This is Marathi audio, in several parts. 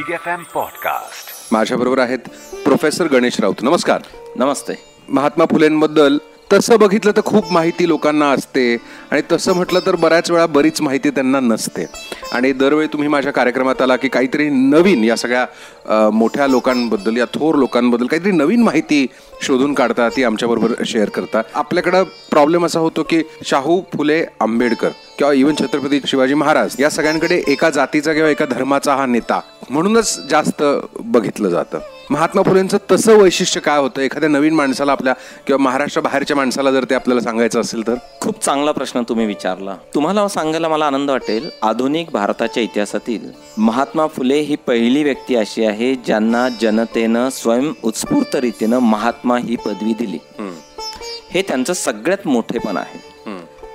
बिग एफ एम पॉडकास्ट माझ्याबरोबर आहेत प्रोफेसर गणेश राऊत. नमस्कार. नमस्ते. महात्मा फुलेंबद्दल तसं बघितलं तर खूप माहिती लोकांना असते आणि तसं म्हटलं तर बऱ्याच वेळा बरीच माहिती त्यांना नसते. आणि दरवेळी तुम्ही माझ्या कार्यक्रमात आला की काहीतरी नवीन या सगळ्या मोठ्या लोकांबद्दल या थोर लोकांबद्दल काहीतरी नवीन माहिती शोधून काढता ती आमच्याबरोबर शेअर करता. आपल्याकडं प्रॉब्लेम असा होतो की शाहू फुले आंबेडकर किंवा इवन छत्रपती शिवाजी महाराज या सगळ्यांकडे एका जातीचा किंवा एका धर्माचा हा नेता म्हणूनच जास्त बघितलं जातं. महात्मा फुलेंचं तसं वैशिष्ट्य काय होतं? एखाद्या नवीन माणसाला आपल्या किंवा महाराष्ट्र बाहेरच्या माणसाला जर ते आपल्याला सांगायचं असेल तर? खूप चांगला प्रश्न तुम्ही विचारला. तुम्हाला सांगायला मला आनंद वाटेल आधुनिक भारताच्या इतिहासातील महात्मा फुले ही पहिली व्यक्ती अशी आहे ज्यांना जनतेनं स्वयं उत्स्फूर्त रीतीनं महात्मा ही पदवी दिली. हे त्यांचं सगळ्यात मोठेपण आहे.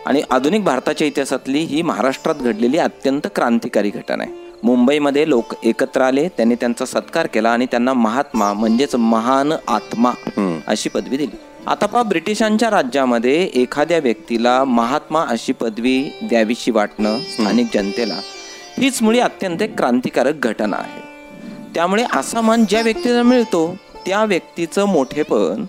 आणि आधुनिक भारताच्या इतिहासातली ही महाराष्ट्रात घडलेली अत्यंत क्रांतिकारी घटना आहे. मुंबईमध्ये लोक एकत्र आले त्यांनी त्यांचा सत्कार केला आणि त्यांना महात्मा म्हणजेच महान आत्मा अशी पदवी दिली. आता पहा ब्रिटिशांच्या राज्यामध्ये एखाद्या व्यक्तीला महात्मा अशी पदवी द्यावीशी वाटणं स्थानिक जनतेला हीच मुळी अत्यंत क्रांतिकारक घटना आहे. त्यामुळे असा मान ज्या व्यक्तीला मिळतो त्या व्यक्तीचं मोठेपण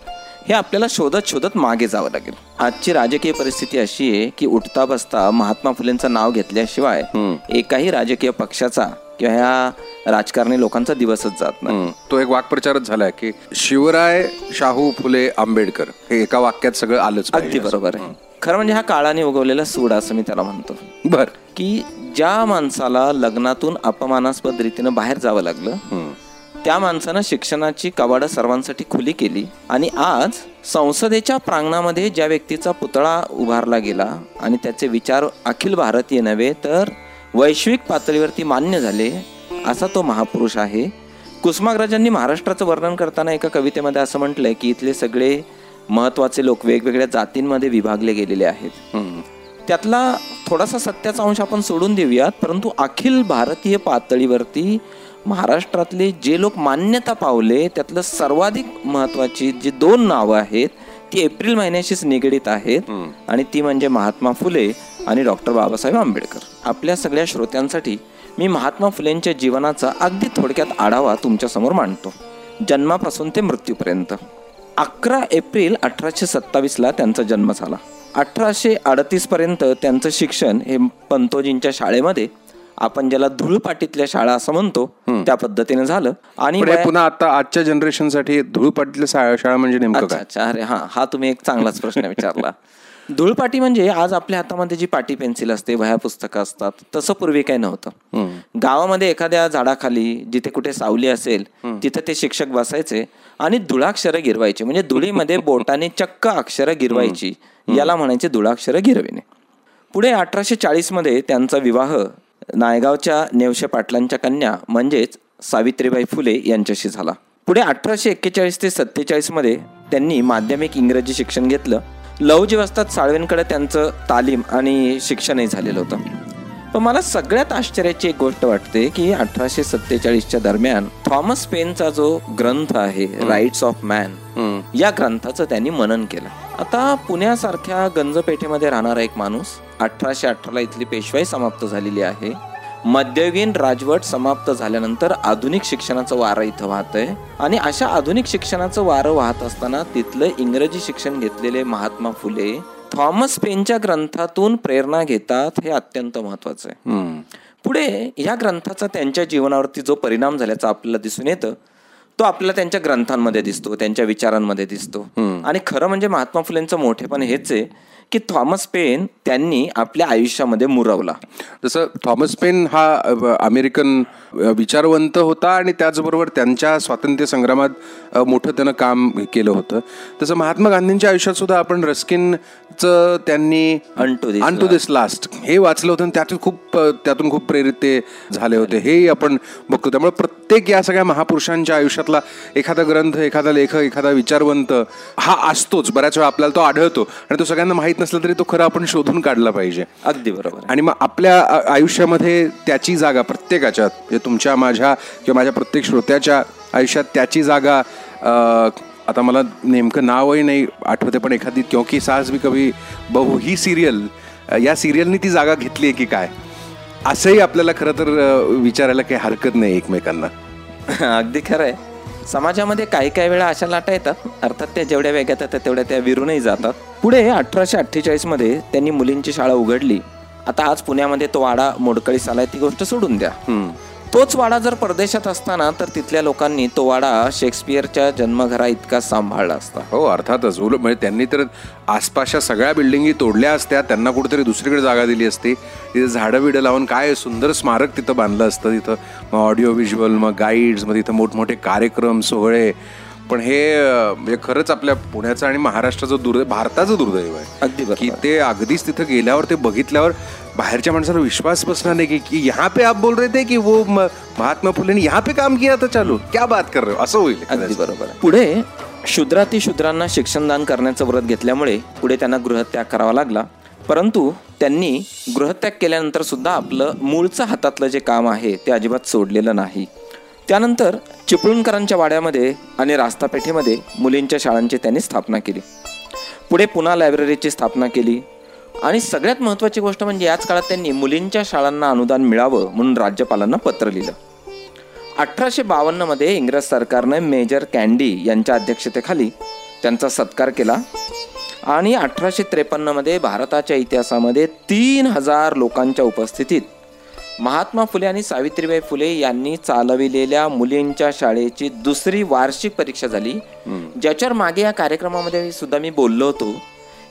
हे आपल्याला शोधत शोधत मागे जावं लागेल. आजची राजकीय परिस्थिती अशी आहे की उठता बसता महात्मा फुलेंचं नाव घेतल्याशिवाय एकाही राजकीय पक्षाचा किंवा ह्या राजकारणी लोकांचा दिवसच जात नाही. तो एक वाक्प्रचारच झालाय की शिवराय शाहू फुले आंबेडकर हे एका वाक्यात सगळं आलंच अगदी. बरोबर आहे. खरं म्हणजे हा काळाने उगवलेला सूड असं मी त्याला म्हणतो. बर. की ज्या माणसाला लग्नातून अपमानास्पद रीतीनं बाहेर जावं लागलं. त्या माणसानं शिक्षणाची कवाडं सर्वांसाठी खुली केली आणि आज संसदेच्या प्रांगणामध्ये ज्या व्यक्तीचा पुतळा उभारला गेला आणि त्याचे विचार अखिल भारतीय नव्हे तर वैश्विक पातळीवरती मान्य झाले असा तो महापुरुष आहे कुसुमाग्रजांनी महाराष्ट्राचं वर्णन करताना एका कवितेमध्ये असं म्हटलंय की इथले सगळे महत्त्वाचे लोक वेगवेगळ्या जातींमध्ये विभागले गेलेले आहेत. त्यातला थोडासा सत्याचा अंश आपण सोडून देऊयात परंतु अखिल भारतीय पातळीवरती महाराष्ट्रातले जे लोक मान्यता पावले त्यातलं सर्वाधिक महत्वाची जी दोन नावं आहेत ती एप्रिल महिन्याशीच निगडीत आहेत. आणि ती म्हणजे महात्मा फुले आणि डॉक्टर बाबासाहेब आंबेडकर. आपल्या सगळ्या श्रोत्यांसाठी मी महात्मा फुलेंच्या जीवनाचा अगदी थोडक्यात आढावा तुमच्यासमोर मांडतो. जन्मापासून ते मृत्यूपर्यंत. अकरा एप्रिल अठराशे सत्तावीसला त्यांचा जन्म झाला. अठराशे अडतीस पर्यंत त्यांचं शिक्षण हे पंतोजींच्या शाळेमध्ये आपण ज्याला धुळपाटीतल्या शाळा असं म्हणतो त्या पद्धतीने झालं. आणि पुन्हा आता आजच्या जनरेशनसाठी धुळपाटीतल्या शाळा म्हणजे नेमकं काय? अच्छा अरे हा हा तुम्ही एक चांगलाच प्रश्न विचारला. धुळपाटी म्हणजे आज आपल्या हातामध्ये जी पाटी पेन्सिल असते वह्या पुस्तकं असतात तसं पूर्वी काही नव्हतं. गावामध्ये एखाद्या झाडाखाली जिथे कुठे सावली असेल तिथे ते शिक्षक बसायचे आणि धुळाक्षरं गिरवायचे. म्हणजे धुळीमध्ये बोटाने चक्क अक्षरं गिरवायची. याला म्हणायचे धुळाक्षरं गिरविणे. पुढे अठराशे चाळीसमध्ये त्यांचा विवाह नायगावच्या नेवशे पाटलांच्या कन्या म्हणजेच सावित्रीबाई फुले यांच्याशी झाला. पुढे अठराशे एक्केचाळीस ते सत्तेचाळीसमध्ये त्यांनी माध्यमिक इंग्रजी शिक्षण घेतलं. लवजी वस्तात साळवेंकडे त्यांचं तालीम आणि शिक्षणही झालेलं होतं. पण मला सगळ्यात आश्चर्याची एक गोष्ट वाटते की अठराशे सत्तेचाळीसच्या दरम्यान थॉमस पेनचा जो ग्रंथ आहे राईट्स ऑफ मॅन या ग्रंथाचं त्यांनी मनन केलं. आता पुण्यासारख्या गंजपेठेमध्ये राहणारा एक माणूस अठराशे अठराला इथली पेशवाई समाप्त झालेली आहे. मध्ययुगीन राजवट समाप्त झाल्यानंतर आधुनिक शिक्षणाचं वारं इथं वाहतंय. आणि अशा आधुनिक शिक्षणाचं वारं वाहत असताना तिथलं इंग्रजी शिक्षण घेतलेले महात्मा फुले थॉमस पेनच्या ग्रंथातून प्रेरणा घेतात हे अत्यंत महत्वाचं आहे. पुढे या ग्रंथाचा त्यांच्या जीवनावरती जो परिणाम झाल्याचा आपल्याला दिसून येतं तो आपल्याला त्यांच्या ग्रंथांमध्ये दिसतो त्यांच्या विचारांमध्ये दिसतो. आणि खरं म्हणजे महात्मा फुलेंचं मोठेपण हेच आहे की थॉमस पेन त्यांनी आपल्या आयुष्यामध्ये मुरवला. जसं थॉमस पेन हा अमेरिकन विचारवंत होता आणि त्याचबरोबर त्यांच्या स्वातंत्र्य संग्रामात मोठं त्यानं काम केलं होतं. तसं महात्मा गांधींच्या आयुष्यात सुद्धा आपण रस्किनचं त्यांनी अन टू दिस लास्ट हे वाचलं होतं आणि त्यातून खूप त्यातून खूप प्रेरित ते झाले होते. हेही आपण बघतो. त्यामुळे प्रत्येक या सगळ्या महापुरुषांच्या आयुष्यातला एखादा ग्रंथ एखादा लेखक एखादा विचारवंत हा असतोच. बऱ्याच वेळा आपल्याला तो आढळतो आणि तो सगळ्यांना माहीत नसला तरी तो खरं आपण शोधून काढला पाहिजे. अगदी बरोबर आणि मग आपल्या आयुष्यामध्ये त्याची जागा प्रत्येकाच्यात म्हणजे तुमच्या माझ्या किंवा माझ्या प्रत्येक श्रोत्याच्या आयुष्यात त्याची जागा आता मला नेमकं नावही नाही आठवते पण एखादी क्योंकि सास भी कभी बहु ही सिरियल या सिरियलनी ती जागा घेतली आहे की काय? असंही आपल्याला खरं तर विचारायला काही हरकत नाही एकमेकांना. अगदी खरं आहे. समाजामध्ये काही काही वेळा अशा लाटा येतात. अर्थात त्या जेवढ्या वेगात येतात तेवढ्या त्या विरूनही जातात. पुढे अठराशे अठ्ठेचाळीसमध्ये त्यांनी मुलींची शाळा उघडली. आता आज पुण्यामध्ये तो वाडा मोडकळीस आलाय ती गोष्ट सोडून द्या. तोच वाडा जर परदेशात असताना तर तिथल्या लोकांनी तो वाडा शेक्सपियरच्या जन्मघरा इतका सांभाळला असता. हो अर्थातच. उलट म्हणजे त्यांनी तर आसपासच्या सगळ्या बिल्डिंगी तोडल्या असत्या त्यांना कुठेतरी दुसरीकडे जागा दिली असती. तिथे झाडं बिडं लावून काय सुंदर स्मारक तिथं बांधलं असतं. तिथं मग ऑडिओ व्हिज्युअल मग गाईड्स मग तिथं मोठमोठे कार्यक्रम सोहळे. पण हे म्हणजे खरंच आपल्या पुण्याचं आणि महाराष्ट्राचं दुर्दैव भारताचं दुर्दैव आहे. अगदी. की ते अगदीच तिथं गेल्यावर ते बघितल्यावर बाहेरच्या माणसाला विश्वास बसला नाही की की यहाँ पे आप बोल रहे थे की वो महात्मा फुले ने यहाँ पे काम किया था? चालू क्या बात कर रहे हो? असं होईल. अगदी बरोबर. पुढे शूद्राती शूद्रांना शिक्षणदान करण्याचं व्रत घेतल्यामुळे पुढे त्यांना गृहत्याग करावा लागला. परंतु त्यांनी गृहत्याग केल्यानंतर सुद्धा आपलं मूळचं हातातलं जे काम आहे ते अजिबात सोडलेलं नाही. त्यानंतर चिपळूणकरांच्या वाड्यामध्ये आणि रास्तापेठेमध्ये मुलींच्या शाळांची त्यांनी स्थापना केली. पुढे पुन्हा लायब्ररीची स्थापना केली. आणि सगळ्यात महत्त्वाची गोष्ट म्हणजे याच काळात त्यांनी मुलींच्या शाळांना अनुदान मिळावं म्हणून राज्यपालांना पत्र लिहिलं. अठराशे बावन्नमध्ये इंग्रज सरकारने मेजर कॅन्डी यांच्या अध्यक्षतेखाली त्यांचा सत्कार केला. आणि अठराशे त्रेपन्नमध्ये भारताच्या इतिहासामध्ये तीन हजार लोकांच्या उपस्थितीत महात्मा फुले आणि सावित्रीबाई फुले यांनी चालविलेल्या मुलींच्या शाळेची दुसरी वार्षिक परीक्षा झाली. ज्याच्यावर मागे या कार्यक्रमामध्ये सुद्धा मी बोललो होतो.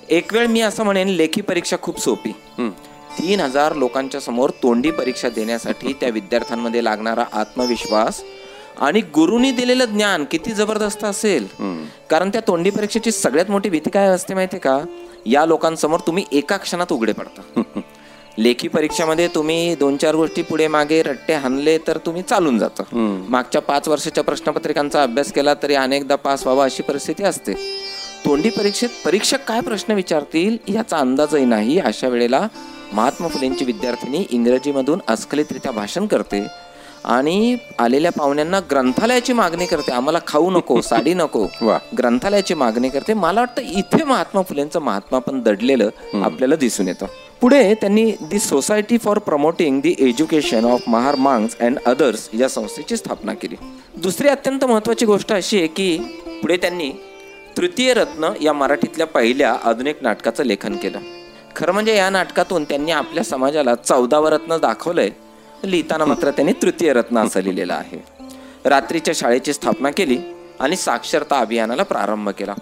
एक वेळ मी असं म्हणेन लेखी परीक्षा खूप सोपी. तीन हजार लोकांच्या समोर तोंडी परीक्षा देण्यासाठी त्या विद्यार्थ्यांमध्ये लागणारा आत्मविश्वास आणि गुरुनी दिलेलं ज्ञान किती जबरदस्त असेल. कारण त्या तोंडी परीक्षेची सगळ्यात मोठी भीती काय असते माहितीये का? या लोकांसमोर तुम्ही एका क्षणात उघडे पडता. लेखी परीक्षामध्ये तुम्ही दोन चार गोष्टी पुढे मागे रट्टे हाणले तर तुम्ही चालून जाता. मागच्या पाच वर्षाच्या प्रश्नपत्रिकांचा अभ्यास केला तरी अनेकदा पास व्हावा अशी परिस्थिती असते. तोंडी परीक्षेत परीक्षक काय प्रश्न विचारतील याचा अंदाजही नाही. अशा वेळेला महात्मा फुलेंची विद्यार्थिनी इंग्रजीमधून अस्खलितरित्या भाषण करते आणि आलेल्या पाहुण्यांना ग्रंथालयाची मागणी करते. आम्हाला खाऊ नको साडी नको. ग्रंथालयाची मागणी करते. मला वाटतं इथे महात्मा फुलेंचं महात्मा पण दडलेलं आपल्याला दिसून येतं. पुढे त्यांनी the society for promoting the education of Mahar Mangs and others या संस्थेची स्थापना केली. दुसरी अत्यंत महत्वाची गोष्ट अशी आहे की पुढे त्यांनी तृतीय रत्न या मराठीतल्या पहिल्या आधुनिक नाटकाचं लेखन केलं. खरं म्हणजे या नाटकातून त्यांनी आपल्या समाजाला चौदावं रत्न दाखवलंय. लिहिताना मात्र त्यांनी तृतीय रत्न असं लिहिलेलं आहे. रात्रीच्या शाळेची स्थापना केली आणि साक्षरता अभियानाला प्रारंभ केला.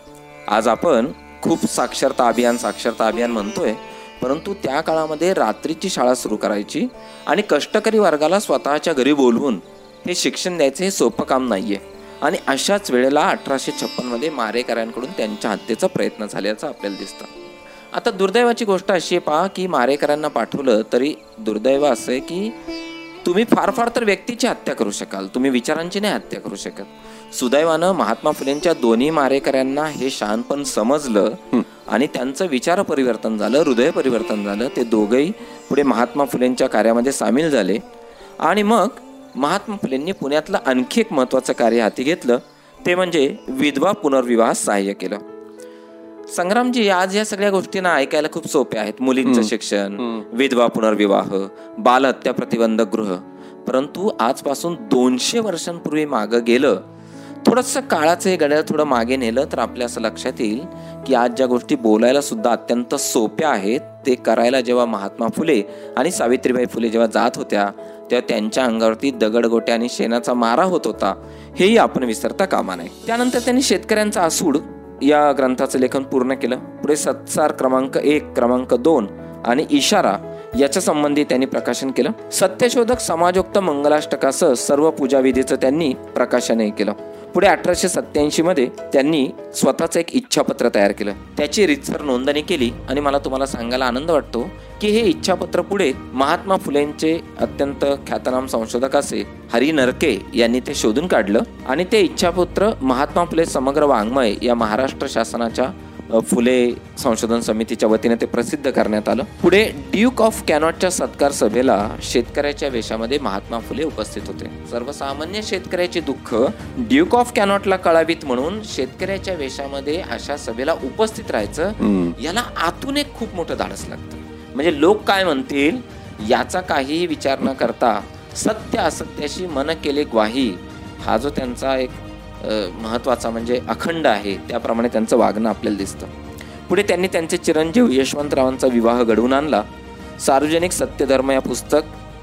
आज आपण खूप साक्षरता अभियान साक्षरता अभियान म्हणतोय परंतु त्या काळामध्ये रात्रीची शाळा सुरू करायची आणि कष्टकरी वर्गाला स्वतःच्या घरी बोलवून हे शिक्षण द्यायचं हे सोपं काम नाही आहे आणि अशाच वेळेला अठराशे छप्पनमध्ये मारेकऱ्यांकडून त्यांच्या हत्येचा प्रयत्न झाल्याचं आपल्याला दिसतं. आता दुर्दैवाची गोष्ट अशी आहे पहा की मारेकऱ्यांना पाठवलं तरी दुर्दैव असं आहे की तुम्ही फार फार तर व्यक्तीची हत्या करू शकाल तुम्ही विचारांची नाही हत्या करू शकत. सुदैवानं महात्मा फुलेंच्या दोन्ही मारेकऱ्यांना हे शहाणपण समजलं आणि त्यांचं विचार परिवर्तन झालं हृदय परिवर्तन झालं ते दोघंही पुढे महात्मा फुलेंच्या कार्यामध्ये सामील झाले. आणि मग महात्मा फुलेंनी पुण्यातलं आणखी एक महत्वाचं कार्य हाती घेतलं ते म्हणजे विधवा पुनर्विवाह सहाय्य केलं. संग्रामजी आज या सगळ्या गोष्टींना ऐकायला खूप सोप्या आहेत. मुलींचं शिक्षण विधवा पुनर्विवाह बालहत्या प्रतिबंधक गृह. परंतु आजपासून दोनशे वर्षांपूर्वी मागं गेलं थोडंसं काळाचं हे घड्याळ थोडं मागे नेलं तर आपल्या असं लक्षात येईल की आज ज्या गोष्टी बोलायला सुद्धा अत्यंत सोप्या आहेत ते करायला जेव्हा महात्मा फुले आणि सावित्रीबाई फुले जेव्हा जात होत्या तेव्हा त्यांच्या अंगावरती दगडगोट्या आणि शेणाचा मारा होत होता हेही आपण विसरता कामा नये. त्यानंतर त्यांनी शेतकऱ्यांचा आसूड या ग्रंथाचं लेखन पूर्ण केलं. पुढे सत्सार क्रमांक एक क्रमांक दोन आणि इशारा याच्या संबंधी त्यांनी प्रकाशन केलं. सत्यशोधक समाजोक्त मंगलाष्टकासह सर्व पूजाविधीचं त्यांनी प्रकाशनही केलं. पुढे अठराशे सत्याऐंशी मध्ये त्यांनी स्वतःचं एक इच्छापत्र तयार केलं. त्याची रितसर नोंदणी केली आणि मला तुम्हाला सांगायला आनंद वाटतो की हे इच्छापत्र पुढे महात्मा फुलेंचे अत्यंत ख्यातनाम संशोधक असे हरी नरके यांनी ते शोधून काढलं आणि ते इच्छापत्र महात्मा फुले समग्र वाङ्मय या महाराष्ट्र शासनाच्या फुले संशोधन समितीच्या वतीने ते प्रसिद्ध करण्यात आलं. पुढे ड्यूक ऑफ कॅनॉटच्या सत्कार सभेला शेतकऱ्याच्या वेशामध्ये महात्मा फुले उपस्थित होते. सर्वसामान्य शेतकऱ्याचे दुःख ड्यूक ऑफ कॅनॉटला कळावीत म्हणून शेतकऱ्याच्या वेशामध्ये अशा सभेला उपस्थित राहायचं याला आतून एक खूप मोठं धाडस लागतं. म्हणजे लोक काय म्हणतील याचा काहीही विचार न करता सत्य असत्याशी मन केले ग्वाही हा जो त्यांचा एक महत्त्वाचा म्हणजे अखंड आहे त्याप्रमाणे त्यांचं वागणं आपल्याला दिसतं. पुढे त्यांनी त्यांचे चिरंजीव यशवंतरावांचा विवाह घडवून आणला. सार्वजनिक सत्यधर्म या पुस्तक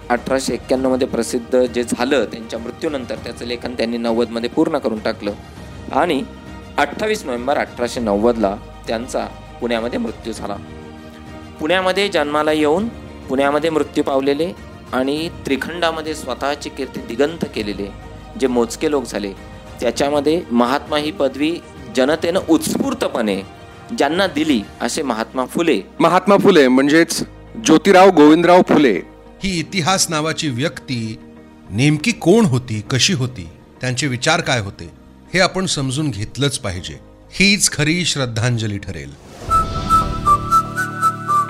अठराशे एक्क्याण्णवमध्ये प्रसिद्ध जे झालं त्यांच्या मृत्यूनंतर त्याचं लेखन त्यांनी नव्वदमध्ये पूर्ण करून टाकलं. आणि अठ्ठावीस नोव्हेंबर अठराशे नव्वदला त्यांचा पुण्यामध्ये मृत्यू झाला. पुण्यामध्ये जन्माला येऊन पुण्यामध्ये मृत्यू पावलेले आणि त्रिखंडामध्ये स्वतःची कीर्ती दिगंत केलेले जे मोजके लोक झाले त्याच्यामध्ये महात्मा ही पदवी जनतेनं उत्स्फूर्तपणे ज्यांना दिली असे महात्मा फुले. महात्मा फुले म्हणजेच ज्योतिराव गोविंदराव फुले. ही इतिहास नावाची व्यक्ती नेमकी कोण होती कशी होती त्यांचे विचार काय होते हे आपण समजून घेतलंच पाहिजे. हीच खरी श्रद्धांजली ठरेल.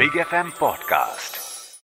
Big FM Podcast.